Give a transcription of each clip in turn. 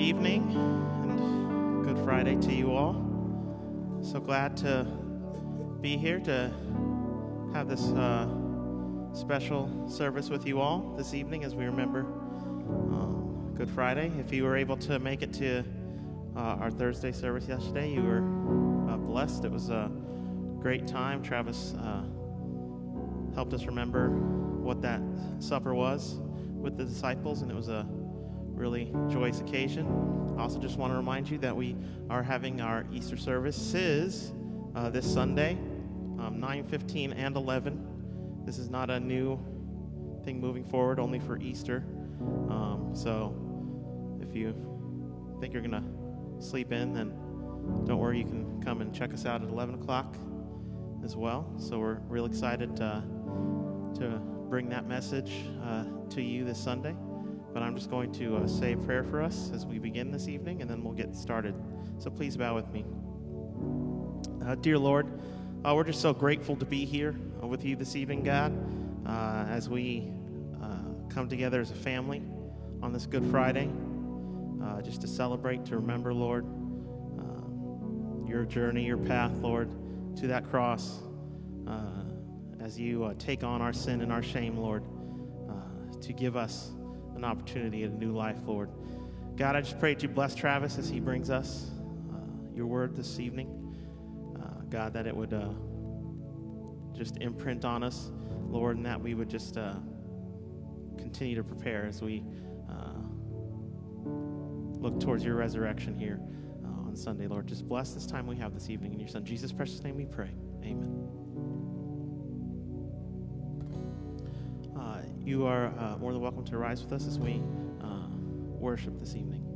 evening and good Friday to you all. So glad to be here to have this uh, special service with you all this evening as we remember um, Good Friday. If you were able to make it to uh, our Thursday service yesterday, you were uh, blessed. It was a great time. Travis uh, helped us remember what that supper was with the disciples, and it was a really joyous occasion. I also just want to remind you that we are having our Easter services uh, this Sunday, um, 9, 15, and 11. This is not a new thing moving forward, only for Easter. Um, so if you think you're going to sleep in, then don't worry, you can come and check us out at 11 o'clock as well. So we're real excited to, to bring that message uh, to you this Sunday. But I'm just going to uh, say a prayer for us as we begin this evening, and then we'll get started. So please bow with me. Uh, dear Lord, uh, we're just so grateful to be here uh, with you this evening, God, uh, as we uh, come together as a family on this Good Friday, just to celebrate, to remember, Lord, your journey, your path, Lord, to that cross, as you take on our sin and our shame, Lord, to give us an opportunity at a new life, Lord. God, I just pray that you bless Travis as he brings us uh, your word this evening. Uh, God, that it would uh, just imprint on us, Lord, and that we would just uh, continue to prepare as we uh, look towards your resurrection here uh, on Sunday, Lord. Just bless this time we have this evening. In your Son, Jesus' precious name, we pray. Amen. You are uh, more than welcome to rise with us as we uh, worship this evening.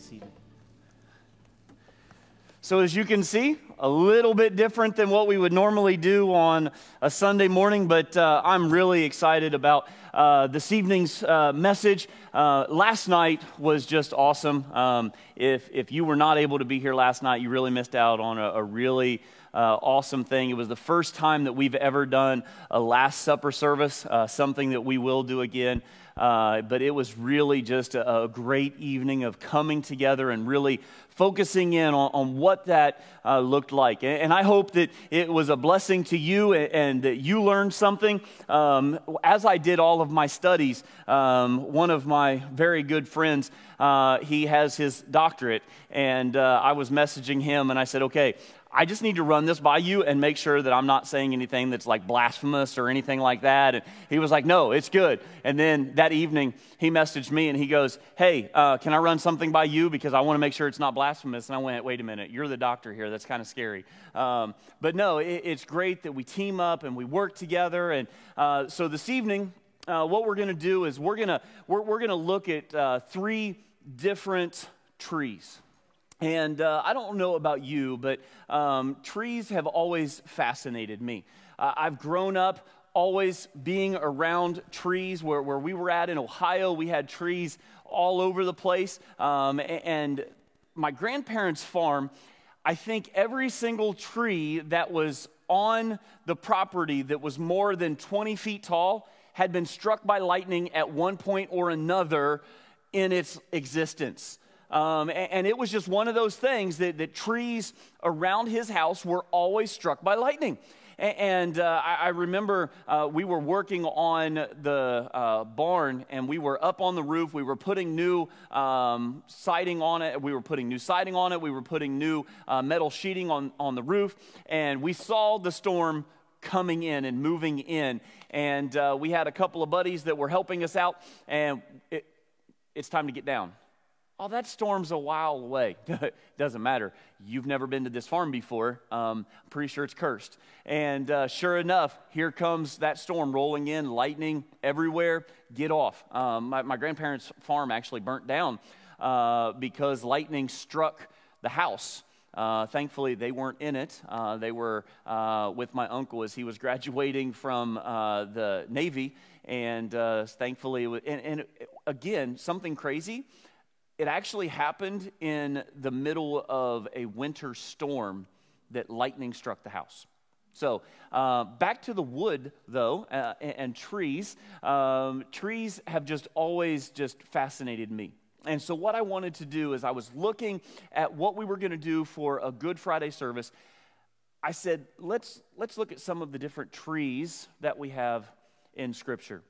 Seated. So, as you can see, a little bit different than what we would normally do on a Sunday morning, but uh, I'm really excited about uh, this evening's uh, message. Uh, last night was just awesome. Um, if, if you were not able to be here last night, you really missed out on a, a really uh, awesome thing. It was the first time that we've ever done a Last Supper service, uh, something that we will do again. Uh, but it was really just a, a, great evening of coming together and really focusing in on, on what that uh, looked like. And, and, I hope that it was a blessing to you and, and that you learned something. Um, as I did all of my studies, um, one of my very good friends, uh, he has his doctorate, and uh, I was messaging him and I said, okay, I just need to run this by you and make sure that I'm not saying anything that's like blasphemous or anything like that. And he was like, no, it's good. And then that evening, he messaged me and he goes, hey, uh, can I run something by you because I want to make sure it's not blasphemous? And I went, wait a minute, you're the doctor here. That's kind of scary. Um, but no, it, it's great that we team up and we work together. And uh, so this evening, uh, what we're going to do is we're going to we're, we're going to look at uh, three different trees. And uh, I don't know about you, but um, trees have always fascinated me. Uh, I've grown up always being around trees. Where, where we were at in Ohio, we had trees all over the place. Um, and my grandparents' farm, I think every single tree that was on the property that was more than 20 feet tall had been struck by lightning at one point or another in its existence. Um, and, and, it was just one of those things that, that trees around his house were always struck by lightning. And uh, I, remember uh, we were working on the uh, barn and we were up on the roof. We were putting new um, siding on it. We were putting new siding on it. We were putting new uh, metal sheeting on, on the roof. And we saw the storm coming in and moving in. And uh, we had a couple of buddies that were helping us out. And it, it's time to get down. Oh, that storm's a while away. Doesn't matter. You've never been to this farm before. Um, pretty sure it's cursed. And uh, sure enough, here comes that storm rolling in, lightning everywhere. Get off. Um, my, my, grandparents' farm actually burnt down uh, because lightning struck the house. Uh, thankfully, they weren't in it. Uh, they were uh, with my uncle as he was graduating from uh, the Navy. And thankfully, and, and again, something crazy it actually happened in the middle of a winter storm that lightning struck the house. So, uh, back to the wood, though, uh, and, and, trees. Um, trees have just always just fascinated me. And so, what I wanted to do is, I was looking at what we were going to do for a Good Friday service. I said, let's, let's look at some of the different trees that we have in Scripture.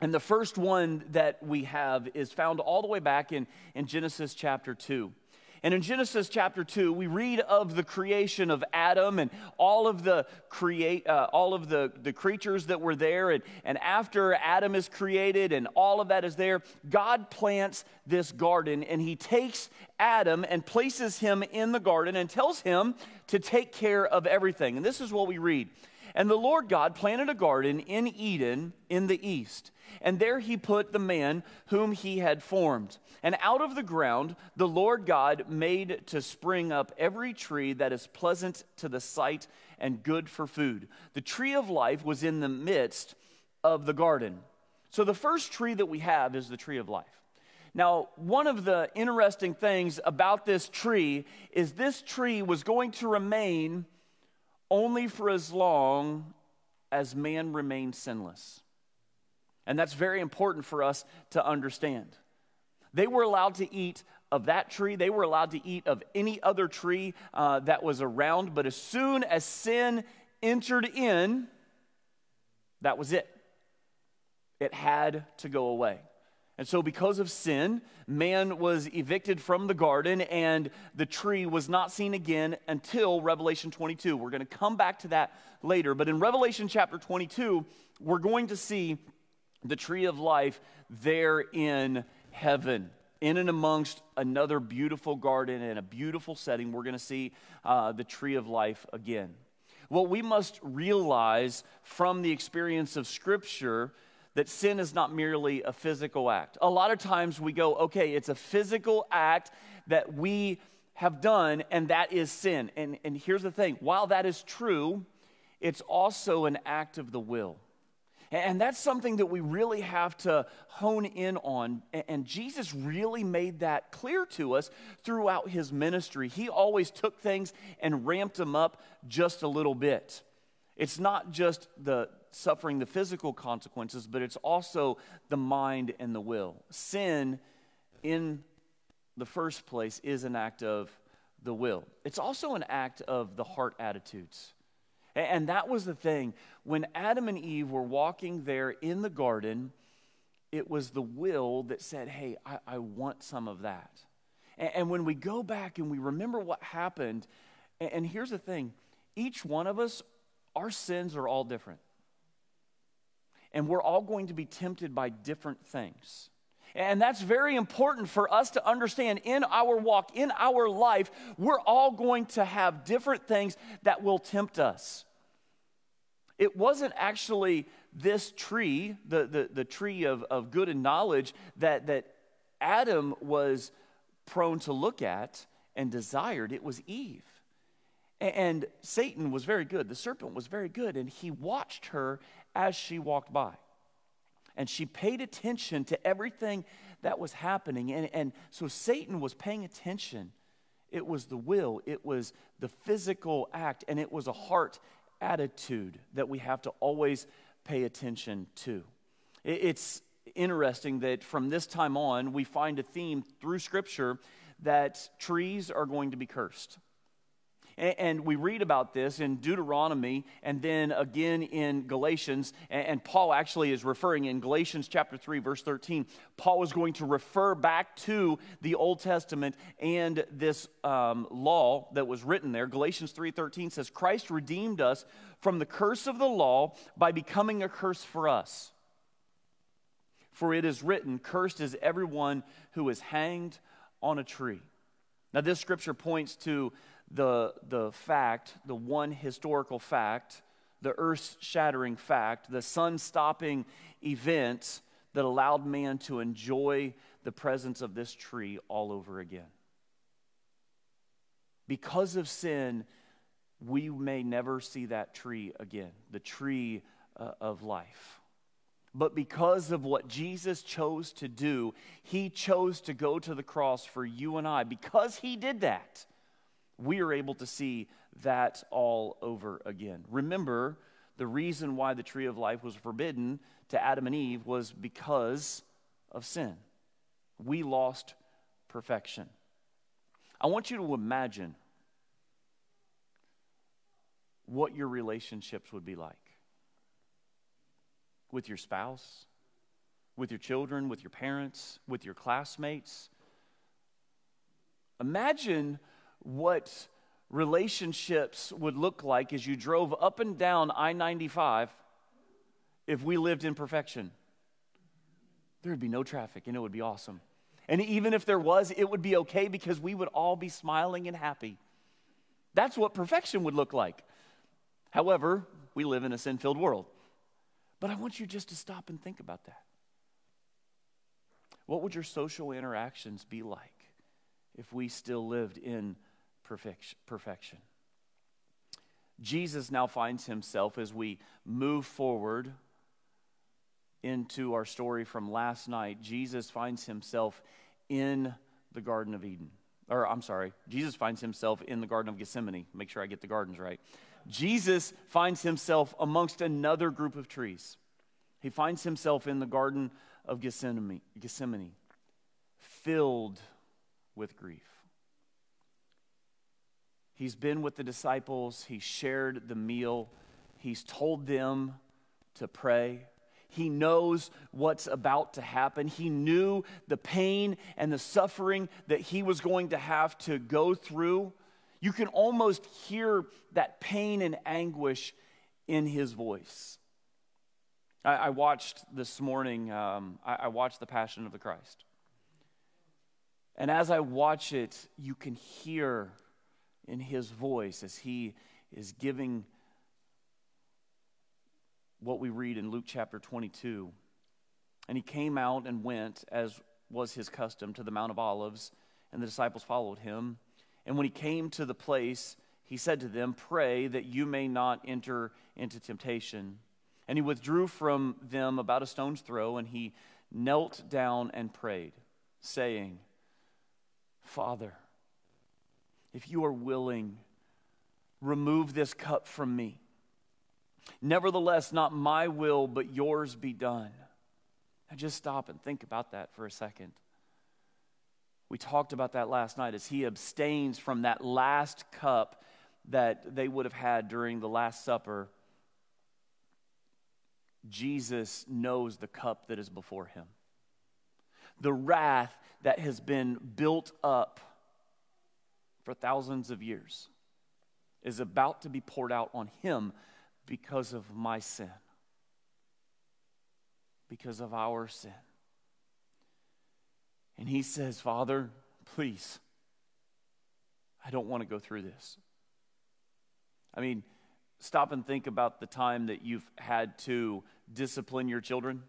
And the first one that we have is found all the way back in, in Genesis chapter 2. And in Genesis chapter 2, we read of the creation of Adam and all of the create uh, all of the, the creatures that were there. And, and after Adam is created and all of that is there, God plants this garden and he takes Adam and places him in the garden and tells him to take care of everything. And this is what we read. And the Lord God planted a garden in Eden in the east and there he put the man whom he had formed. And out of the ground the Lord God made to spring up every tree that is pleasant to the sight and good for food. The tree of life was in the midst of the garden. So the first tree that we have is the tree of life. Now, one of the interesting things about this tree is this tree was going to remain only for as long as man remained sinless. And that's very important for us to understand. They were allowed to eat of that tree, they were allowed to eat of any other tree uh, that was around, but as soon as sin entered in, that was it. It had to go away. And so, because of sin, man was evicted from the garden, and the tree was not seen again until Revelation 22. We're going to come back to that later. But in Revelation chapter 22, we're going to see the tree of life there in heaven in and amongst another beautiful garden and a beautiful setting we're going to see uh, the tree of life again Well, we must realize from the experience of Scripture that sin is not merely a physical act. A lot of times we go, okay, it's a physical act that we have done, and that is sin. And, and here's the thing while that is true, it's also an act of the will. And that's something that we really have to hone in on. And Jesus really made that clear to us throughout his ministry. He always took things and ramped them up just a little bit. It's not just the suffering the physical consequences, but it's also the mind and the will. Sin, in the first place, is an act of the will, it's also an act of the heart attitudes. And that was the thing. When Adam and Eve were walking there in the garden, it was the will that said, Hey, I, I want some of that. And, and, when we go back and we remember what happened, and, and here's the thing each one of us, our sins are all different. And we're all going to be tempted by different things. And that's very important for us to understand in our walk, in our life, we're all going to have different things that will tempt us. It wasn't actually this tree, the, the, the tree of, of good and knowledge, that, that Adam was prone to look at and desired. It was Eve. And Satan was very good. The serpent was very good. And he watched her as she walked by. And she paid attention to everything that was happening. And, and so Satan was paying attention. It was the will, it was the physical act, and it was a heart attitude that we have to always pay attention to. It's interesting that from this time on, we find a theme through Scripture that trees are going to be cursed. And we read about this in Deuteronomy and then again in Galatians. And Paul actually is referring in Galatians chapter 3, verse 13. Paul is going to refer back to the Old Testament and this um, law that was written there. Galatians 3:13 says, Christ redeemed us from the curse of the law by becoming a curse for us. For it is written, Cursed is everyone who is hanged on a tree. Now, this scripture points to the, the fact, the one historical fact, the earth shattering fact, the sun stopping event that allowed man to enjoy the presence of this tree all over again. Because of sin, we may never see that tree again, the tree uh, of life. But because of what Jesus chose to do, he chose to go to the cross for you and I. Because he did that, we are able to see that all over again. Remember, the reason why the tree of life was forbidden to Adam and Eve was because of sin. We lost perfection. I want you to imagine what your relationships would be like with your spouse, with your children, with your parents, with your classmates. Imagine what relationships would look like as you drove up and down I 95 if we lived in perfection. There would be no traffic and it would be awesome. And even if there was, it would be okay because we would all be smiling and happy. That's what perfection would look like. However, we live in a sin filled world. But I want you just to stop and think about that. What would your social interactions be like if we still lived in perfection. Jesus now finds himself as we move forward into our story from last night. Jesus finds himself in the Garden of Eden. Or, I'm sorry, Jesus finds himself in the Garden of Gethsemane. Make sure I get the gardens right. Jesus finds himself amongst another group of trees. He finds himself in the Garden of Gethsemane, Gethsemane filled with grief. He's been with the disciples, he shared the meal, he's told them to pray. He knows what's about to happen. He knew the pain and the suffering that he was going to have to go through. You can almost hear that pain and anguish in his voice. I, I watched this morning, um, I, I watched The Passion of the Christ. And as I watch it, you can hear in his voice as he is giving what we read in Luke chapter 22. And he came out and went, as was his custom, to the Mount of Olives, and the disciples followed him. And when he came to the place, he said to them, Pray that you may not enter into temptation. And he withdrew from them about a stone's throw, and he knelt down and prayed, saying, Father, if you are willing, remove this cup from me. Nevertheless, not my will, but yours be done. Now just stop and think about that for a second. We talked about that last night as he abstains from that last cup that they would have had during the Last Supper. Jesus knows the cup that is before him. The wrath that has been built up for thousands of years is about to be poured out on him because of my sin, because of our sin. And he says, Father, please, I don't want to go through this. I mean, stop and think about the time that you've had to discipline your children.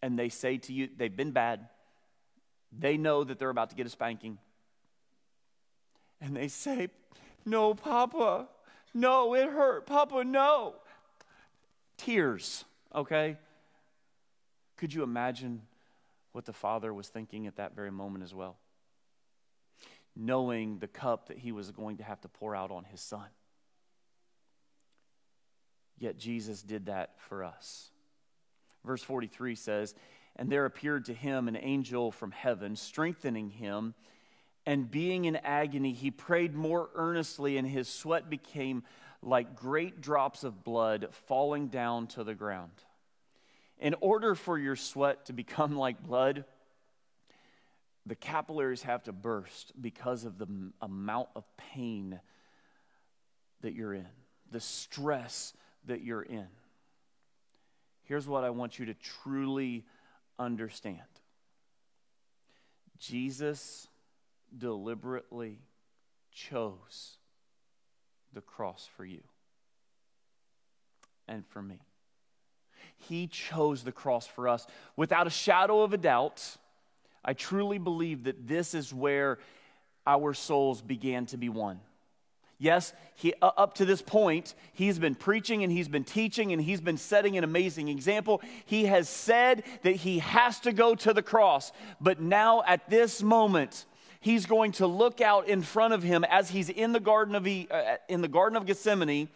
And they say to you, they've been bad. They know that they're about to get a spanking. And they say, No, Papa, no, it hurt. Papa, no. Tears, okay? Could you imagine what the father was thinking at that very moment as well? Knowing the cup that he was going to have to pour out on his son. Yet Jesus did that for us. Verse 43 says, And there appeared to him an angel from heaven, strengthening him. And being in agony, he prayed more earnestly, and his sweat became like great drops of blood falling down to the ground. In order for your sweat to become like blood, the capillaries have to burst because of the amount of pain that you're in, the stress that you're in. Here's what I want you to truly understand Jesus deliberately chose the cross for you and for me. He chose the cross for us. Without a shadow of a doubt, I truly believe that this is where our souls began to be one. Yes, he, uh, up to this point, he's been preaching and he's been teaching and he's been setting an amazing example. He has said that he has to go to the cross. But now, at this moment, he's going to look out in front of him as he's in the Garden of, uh, in the Garden of Gethsemane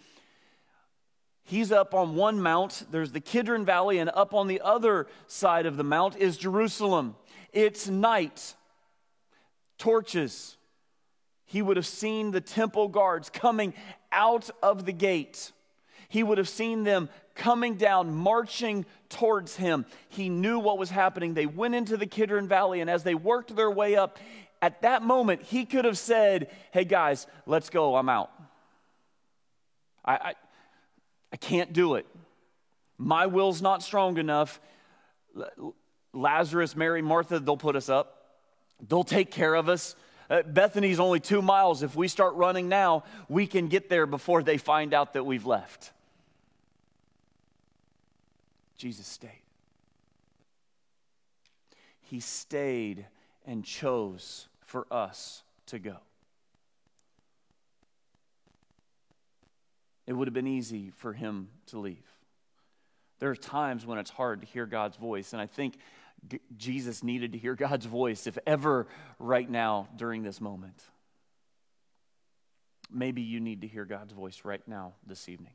He's up on one mount, there's the Kidron Valley, and up on the other side of the mount is Jerusalem. It's night, torches. He would have seen the temple guards coming out of the gate. He would have seen them coming down, marching towards him. He knew what was happening. They went into the Kidron Valley, and as they worked their way up, at that moment, he could have said, Hey guys, let's go, I'm out. I, I I can't do it. My will's not strong enough. Lazarus, Mary, Martha, they'll put us up. They'll take care of us. Uh, Bethany's only two miles. If we start running now, we can get there before they find out that we've left. Jesus stayed. He stayed and chose for us to go. it would have been easy for him to leave. There are times when it's hard to hear God's voice, and I think G- Jesus needed to hear God's voice, if ever, right now during this moment. Maybe you need to hear God's voice right now this evening.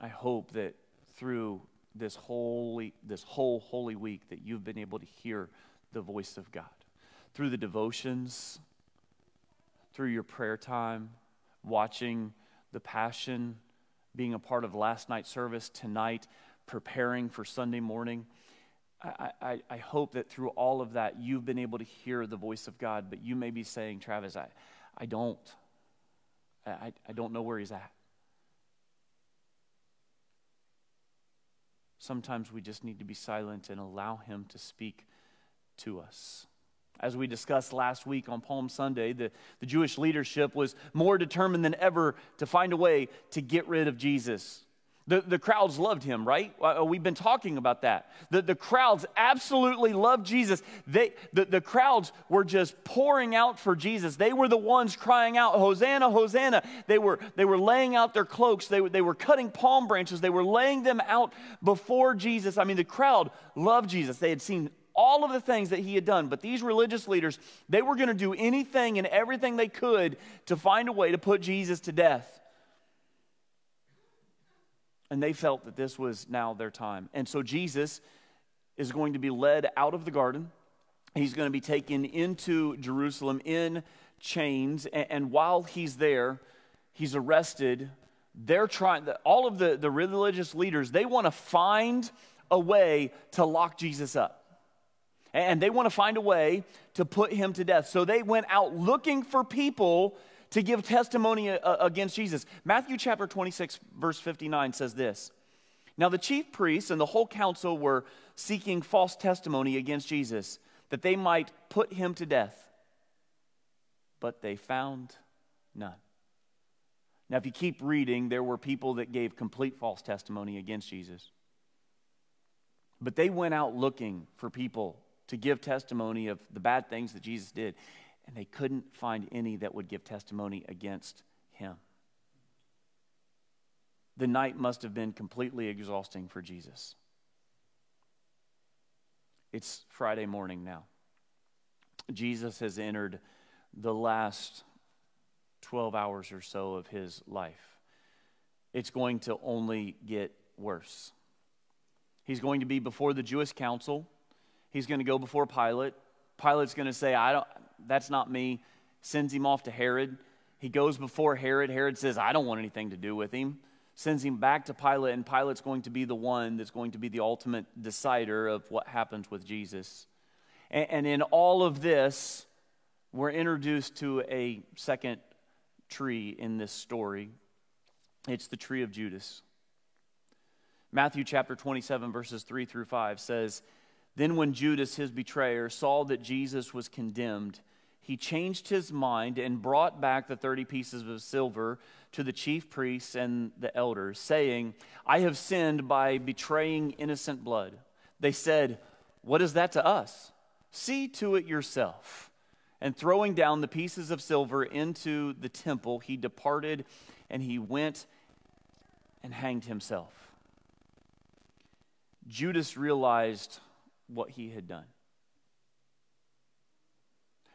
I hope that through this holy this whole holy week that you've been able to hear the voice of God. Through the devotions, through your prayer time, watching the Passion, being a part of last night's service tonight, preparing for Sunday morning. I, I, hope that through all of that, you've been able to hear the voice of God, but you may be saying, Travis, I, I don't. I, I don't know where he's at. Sometimes we just need to be silent and allow him to speak to us. As we discussed last week on Palm Sunday, the, the Jewish leadership was more determined than ever to find a way to get rid of Jesus. The, the crowds loved him, right? Uh, we've been talking about that. The, the crowds absolutely loved Jesus. They, the, the crowds were just pouring out for Jesus. They were the ones crying out, Hosanna, Hosanna. They were, they were laying out their cloaks. They, they were cutting palm branches. They were laying them out before Jesus. I mean, the crowd loved Jesus. They had seen all of the things that he had done. But these religious leaders, they were going to do anything and everything they could to find a way to put Jesus to death. And they felt that this was now their time. And so Jesus is going to be led out of the garden. He's going to be taken into Jerusalem in chains. And, while he's there, he's arrested. They're trying, all of the, the religious leaders, they want to find a way to lock Jesus up. And they want to find a way to put him to death. So they went out looking for people to give testimony uh, against Jesus. Matthew chapter 26, verse 59 says this Now the chief priests and the whole council were seeking false testimony against Jesus, that they might put him to death. But they found none. Now, if you keep reading, there were people that gave complete false testimony against Jesus. But they went out looking for people to give testimony of the bad things that Jesus did and they couldn't find any that would give testimony against him. The night must have been completely exhausting for Jesus. It's Friday morning now. Jesus has entered the last 12 hours or so of his life. It's going to only get worse. He's going to be before the Jewish council. He's going to go before Pilate. Pilate's going to say, I don't, that's not me. Sends him off to Herod. He goes before Herod. Herod says, I don't want anything to do with him. Sends him back to Pilate, and Pilate's going to be the one that's going to be the ultimate decider of what happens with Jesus. And, and in all of this, we're introduced to a second tree in this story. It's the tree of Judas. Matthew chapter 27, verses 3 through 5 says, Then when Judas, his betrayer, saw that Jesus was condemned, he changed his mind and brought back the 30 pieces of silver to the chief priests and the elders, saying, I have sinned by betraying innocent blood. They said, What is that to us? See to it yourself. And throwing down the pieces of silver into the temple, he departed and he went and hanged himself. Judas realized what he had done.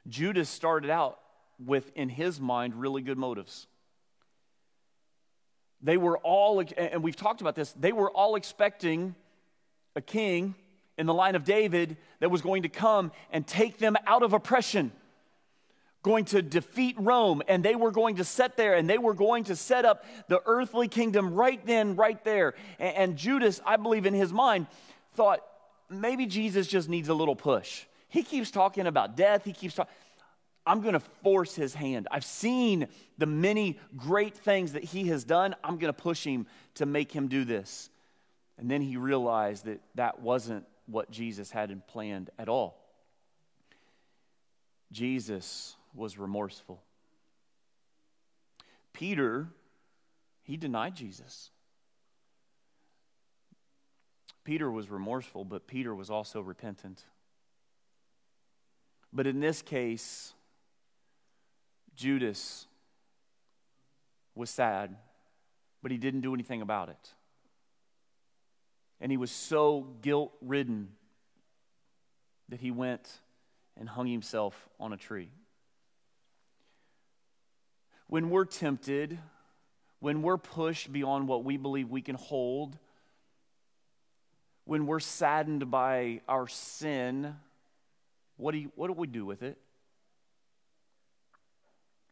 Judas started out with, in his mind, really good motives. They were all, and we've talked about this, they were all expecting a king in the line of David that was going to come and take them out of oppression, going to defeat Rome, and they were going to set there and they were going to set up the earthly kingdom right then, right there. And, Judas, I believe in his mind, thought maybe Jesus just needs a little push. He keeps talking about death. He keeps talking. I'm going to force his hand. I've seen the many great things that he has done. I'm going to push him to make him do this. And then he realized that that wasn't what Jesus had planned at all. Jesus was remorseful. Peter, he denied Jesus. Peter was remorseful, but Peter was also repentant. But in this case, Judas was sad, but he didn't do anything about it. And he was so guilt ridden that he went and hung himself on a tree. When we're tempted, when we're pushed beyond what we believe we can hold, when we're saddened by our sin, what do, you, what do we do with it?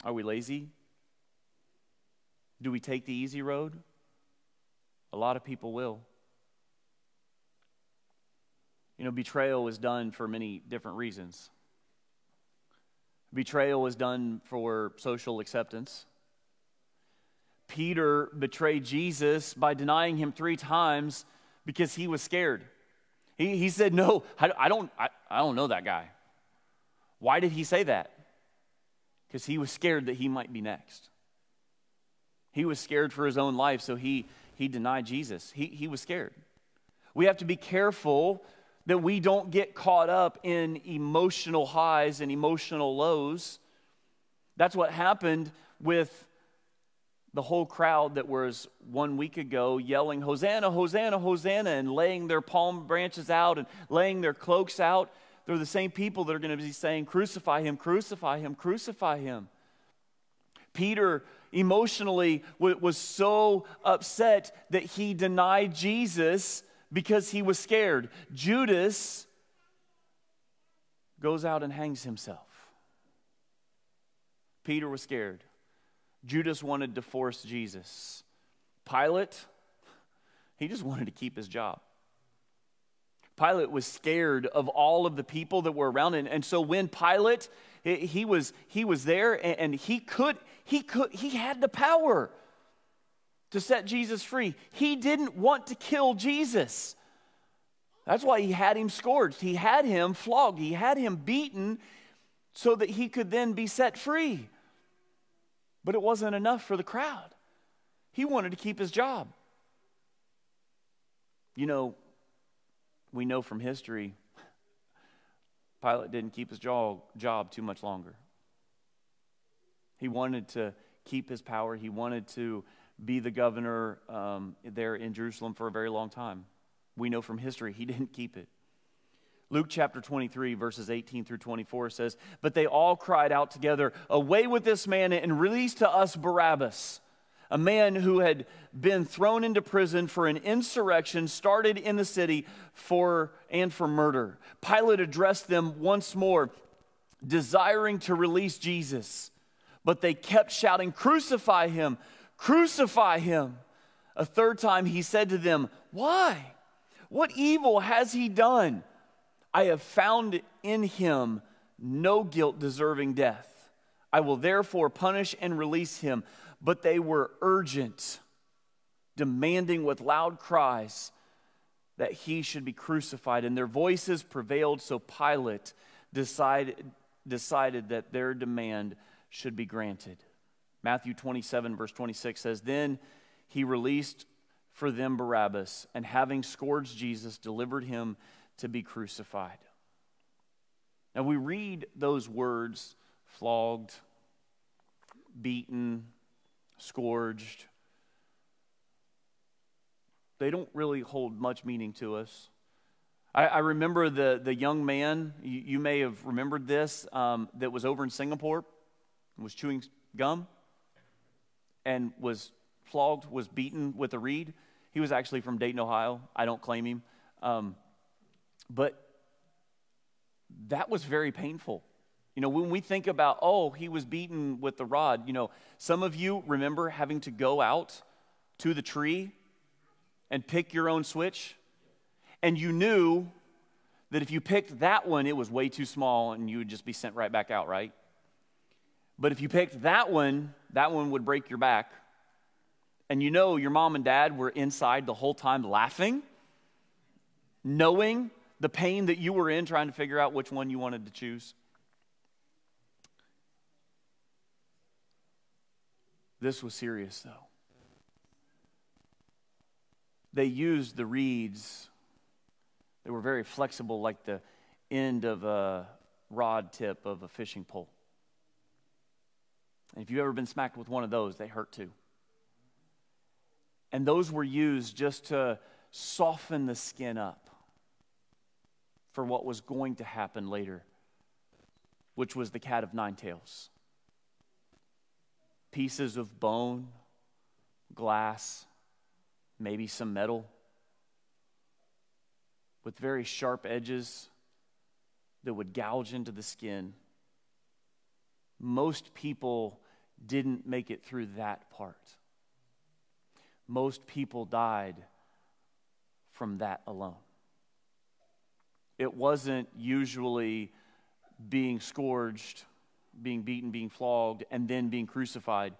Are we lazy? Do we take the easy road? A lot of people will. You know, betrayal is done for many different reasons. Betrayal is done for social acceptance. Peter betrayed Jesus by denying him three times because he was scared. He, he said, No, I, I don't, I, I don't know that guy. Why did he say that? Because he was scared that he might be next. He was scared for his own life, so he, he denied Jesus. He, he was scared. We have to be careful that we don't get caught up in emotional highs and emotional lows. That's what happened with the whole crowd that was one week ago yelling, Hosanna, Hosanna, Hosanna, and laying their palm branches out and laying their cloaks out. They're the same people that are going to be saying, Crucify him, crucify him, crucify him. Peter emotionally was so upset that he denied Jesus because he was scared. Judas goes out and hangs himself. Peter was scared. Judas wanted to force Jesus. Pilate, he just wanted to keep his job. Pilate was scared of all of the people that were around him. And so when Pilate, he was, he was there and he could, he could, he had the power to set Jesus free. He didn't want to kill Jesus. That's why he had him scourged. He had him flogged. He had him beaten so that he could then be set free. But it wasn't enough for the crowd. He wanted to keep his job. You know, we know from history, Pilate didn't keep his job, too much longer. He wanted to keep his power, he wanted to be the governor um, there in Jerusalem for a very long time. We know from history he didn't keep it. Luke chapter 23, verses 18 through 24 says, But they all cried out together, Away with this man and release to us Barabbas a man who had been thrown into prison for an insurrection started in the city for and for murder. Pilate addressed them once more, desiring to release Jesus, but they kept shouting, "Crucify him! Crucify him!" A third time he said to them, "Why? What evil has he done? I have found in him no guilt deserving death. I will therefore punish and release him." but they were urgent, demanding with loud cries that he should be crucified. And their voices prevailed, so Pilate decided, decided that their demand should be granted. Matthew 27, verse 26 says, Then he released for them Barabbas, and having scourged Jesus, delivered him to be crucified. Now we read those words flogged, beaten, scourged. They don't really hold much meaning to us. I, I remember the, the young man, you, you may have remembered this, um, that was over in Singapore, was chewing gum, and was flogged, was beaten with a reed. He was actually from Dayton, Ohio. I don't claim him. Um, but that was very painful. You know, when we think about, oh, he was beaten with the rod, you know, some of you remember having to go out to the tree and pick your own switch, and you knew that if you picked that one, it was way too small and you would just be sent right back out, right? But if you picked that one, that one would break your back. And you know your mom and dad were inside the whole time laughing, knowing the pain that you were in trying to figure out which one you wanted to choose. This was serious, though. They used the reeds, they were very flexible, like the end of a rod tip of a fishing pole. And if you've ever been smacked with one of those, they hurt too. And those were used just to soften the skin up for what was going to happen later, which was the cat of nine tails pieces of bone, glass, maybe some metal with very sharp edges that would gouge into the skin. Most people didn't make it through that part. Most people died from that alone. It wasn't usually being scourged being beaten, being flogged, and then being crucified,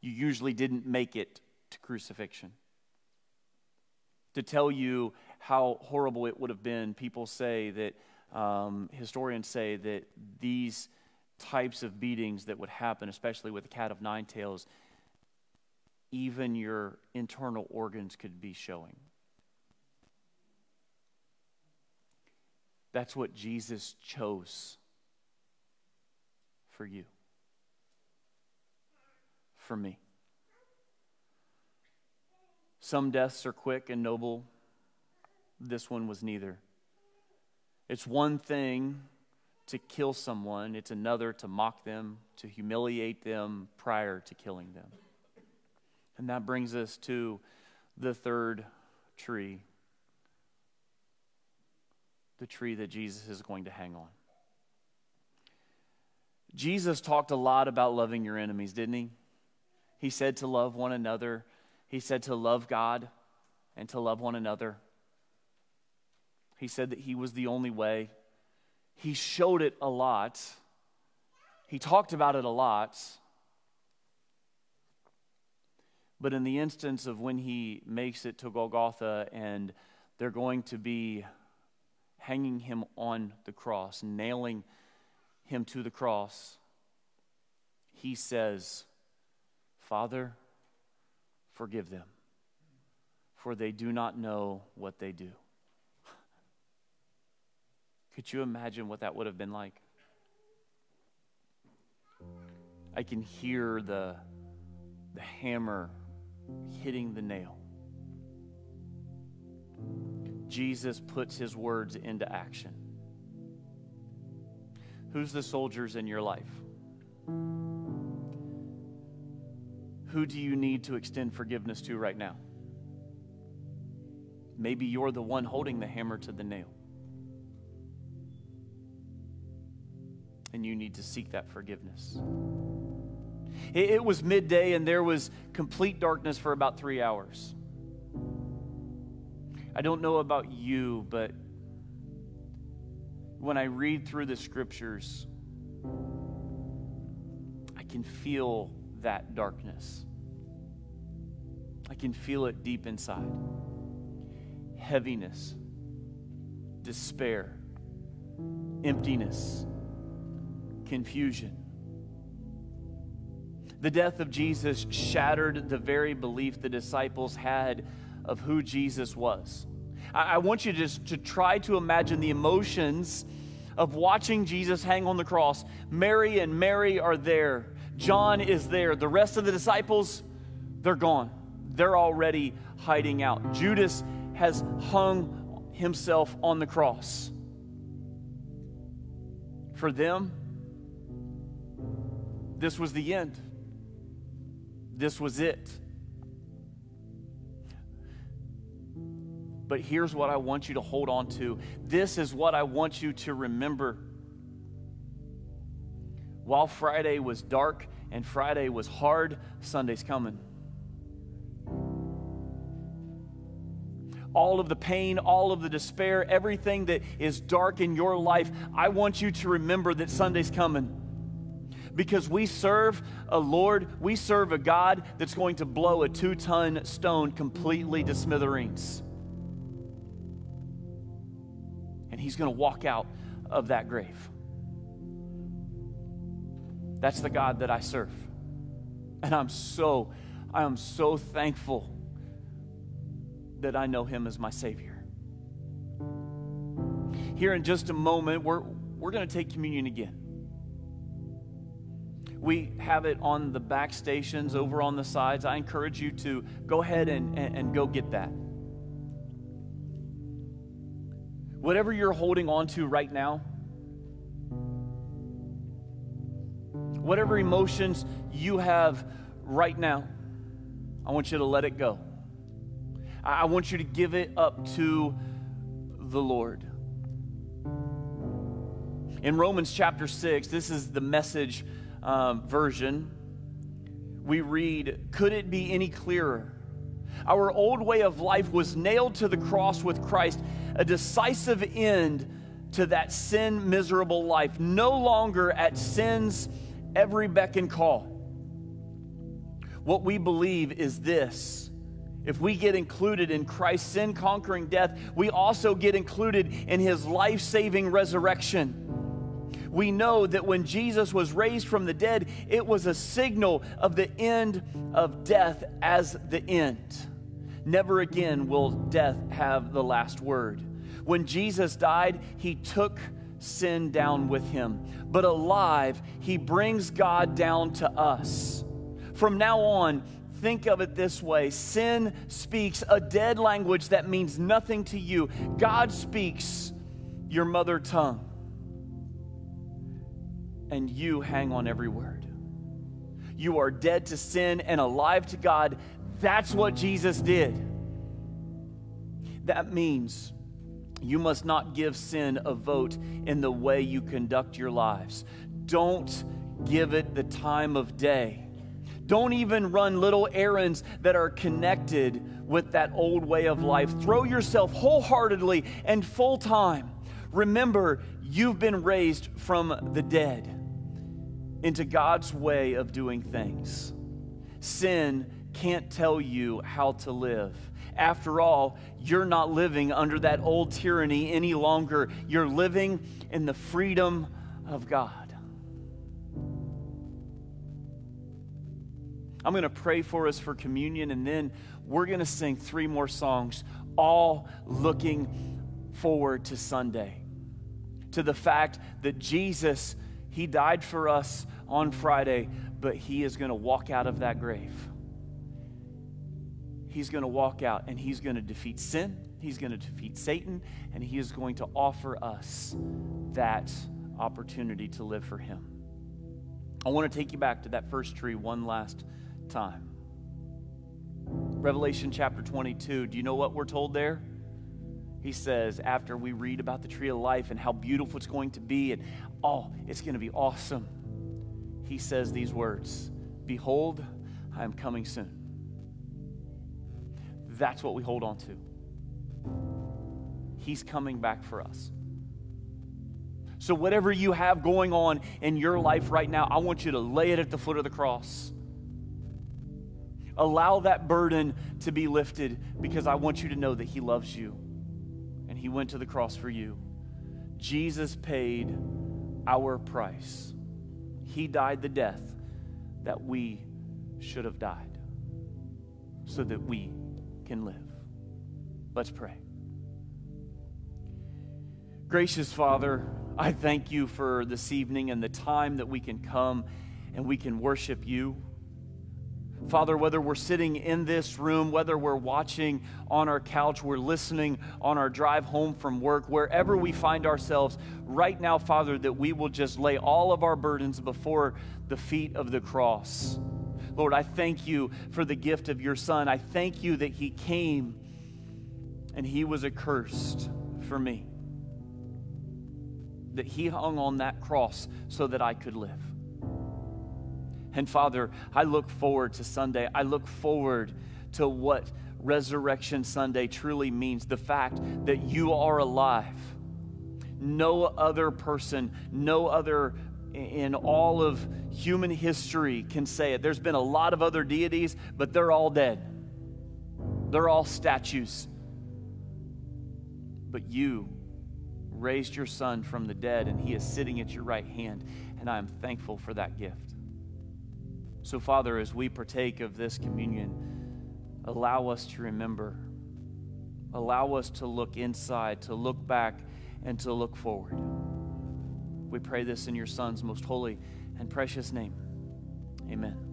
you usually didn't make it to crucifixion. To tell you how horrible it would have been, people say that um, historians say that these types of beatings that would happen, especially with the cat of nine tails, even your internal organs could be showing. That's what Jesus chose for you, for me. Some deaths are quick and noble. This one was neither. It's one thing to kill someone, it's another to mock them, to humiliate them prior to killing them. And that brings us to the third tree the tree that Jesus is going to hang on. Jesus talked a lot about loving your enemies, didn't he? He said to love one another, he said to love God and to love one another. He said that he was the only way. He showed it a lot. He talked about it a lot. But in the instance of when he makes it to Golgotha and they're going to be hanging him on the cross, nailing him to the cross, he says, Father, forgive them, for they do not know what they do. Could you imagine what that would have been like? I can hear the, the hammer hitting the nail. Jesus puts his words into action. Who's the soldiers in your life? Who do you need to extend forgiveness to right now? Maybe you're the one holding the hammer to the nail. And you need to seek that forgiveness. It, was midday and there was complete darkness for about three hours. I don't know about you, but when I read through the scriptures, I can feel that darkness. I can feel it deep inside. Heaviness, despair, emptiness, confusion. The death of Jesus shattered the very belief the disciples had of who Jesus was. I, I want you just to try to imagine the emotions of watching Jesus hang on the cross. Mary and Mary are there. John is there. The rest of the disciples, they're gone. They're already hiding out. Judas has hung himself on the cross. For them, this was the end. This was it. But here's what I want you to hold on to. This is what I want you to remember. While Friday was dark and Friday was hard, Sunday's coming. all of the pain, all of the despair, everything that is dark in your life, I want you to remember that Sunday's coming. Because we serve a Lord, we serve a God that's going to blow a two ton stone completely to smithereens. He's going to walk out of that grave. That's the God that I serve. And I'm so, I am so thankful that I know him as my Savior. Here in just a moment, we're, we're going to take communion again. We have it on the back stations over on the sides. I encourage you to go ahead and, and, and go get that. Whatever you're holding on to right now, whatever emotions you have right now, I want you to let it go. I want you to give it up to the Lord. In Romans chapter 6, this is the message um, version. We read, Could it be any clearer? Our old way of life was nailed to the cross with Christ, a decisive end to that sin miserable life, no longer at sin's every beck and call. What we believe is this if we get included in Christ's sin conquering death, we also get included in his life saving resurrection. We know that when Jesus was raised from the dead, it was a signal of the end of death as the end. Never again will death have the last word. When Jesus died, he took sin down with him. But alive, he brings God down to us. From now on, think of it this way sin speaks a dead language that means nothing to you. God speaks your mother tongue, and you hang on every word. You are dead to sin and alive to God. That's what Jesus did. That means you must not give sin a vote in the way you conduct your lives. Don't give it the time of day. Don't even run little errands that are connected with that old way of life. Throw yourself wholeheartedly and full time. Remember, you've been raised from the dead into God's way of doing things. Sin can't tell you how to live. After all, you're not living under that old tyranny any longer. You're living in the freedom of God. I'm going to pray for us for communion, and then we're going to sing three more songs, all looking forward to Sunday, to the fact that Jesus, He died for us on Friday, but He is going to walk out of that grave. He's going to walk out and He's going to defeat sin, He's going to defeat Satan, and He is going to offer us that opportunity to live for Him. I want to take you back to that first tree one last time. Revelation chapter 22, do you know what we're told there? He says, after we read about the tree of life and how beautiful it's going to be, and oh, it's going to be awesome, he says these words Behold, I am coming soon. That's what we hold on to. He's coming back for us. So, whatever you have going on in your life right now, I want you to lay it at the foot of the cross. Allow that burden to be lifted because I want you to know that He loves you He went to the cross for you. Jesus paid our price. He died the death that we should have died so that we can live. Let's pray. Gracious Father, I thank you for this evening and the time that we can come and we can worship you. Father, whether we're sitting in this room, whether we're watching on our couch, we're listening on our drive home from work, wherever we find ourselves right now, Father, that we will just lay all of our burdens before the feet of the cross. Lord, I thank you for the gift of your Son. I thank you that He came and He was accursed for me, that He hung on that cross so that I could live. And Father, I look forward to Sunday. I look forward to what Resurrection Sunday truly means the fact that you are alive. No other person, no other in all of human history can say it. There's been a lot of other deities, but they're all dead. They're all statues. But you raised your son from the dead, and he is sitting at your right hand, and I am thankful for that gift. So, Father, as we partake of this communion, allow us to remember, allow us to look inside, to look back, and to look forward. We pray this in your Son's most holy and precious name. Amen.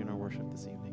In our worship this evening.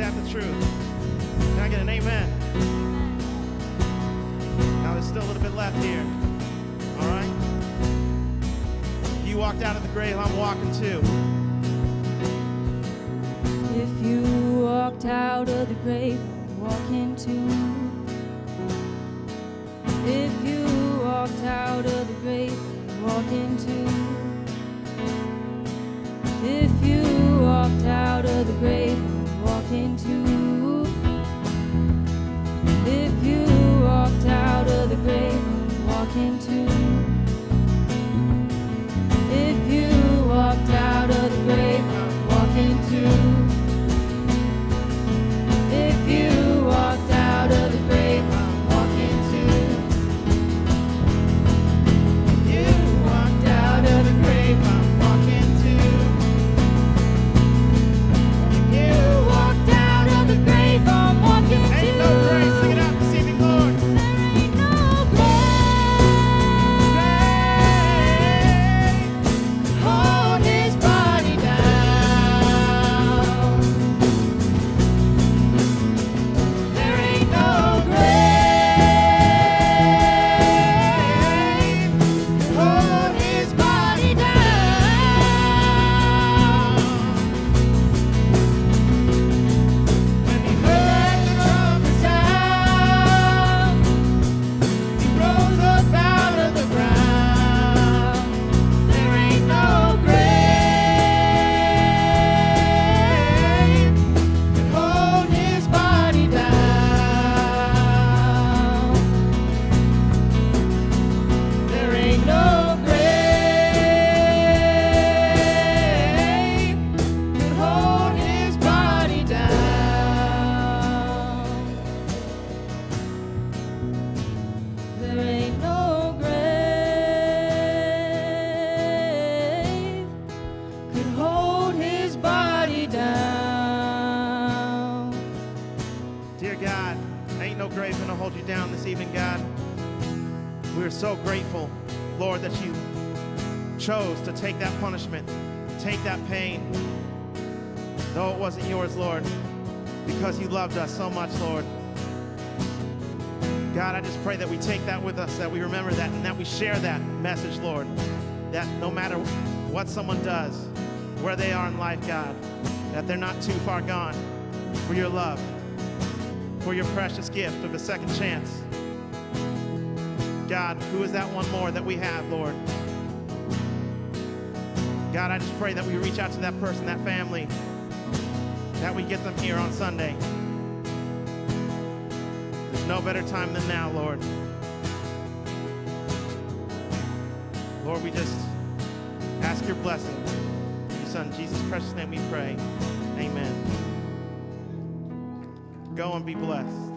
that the truth? Can I get an amen? Now there's still a little bit left here. All right? You walked out of the grave, I'm walking too. If you walked out of the grave, I'm walking too. If you walked out of the grave, I'm walking too. If you walked out of the grave, into. If you walked out of the grave, walk into. Take that punishment, take that pain, though it wasn't yours, Lord, because you loved us so much, Lord. God, I just pray that we take that with us, that we remember that, and that we share that message, Lord. That no matter what someone does, where they are in life, God, that they're not too far gone for your love for your precious gift of a second chance. God, who is that one more that we have, Lord? God, I just pray that we reach out to that person, that family, that we get them here on Sunday. There's no better time than now, Lord. Lord, we just ask your blessing. In your son, Jesus' precious name we pray. Amen. Go and be blessed.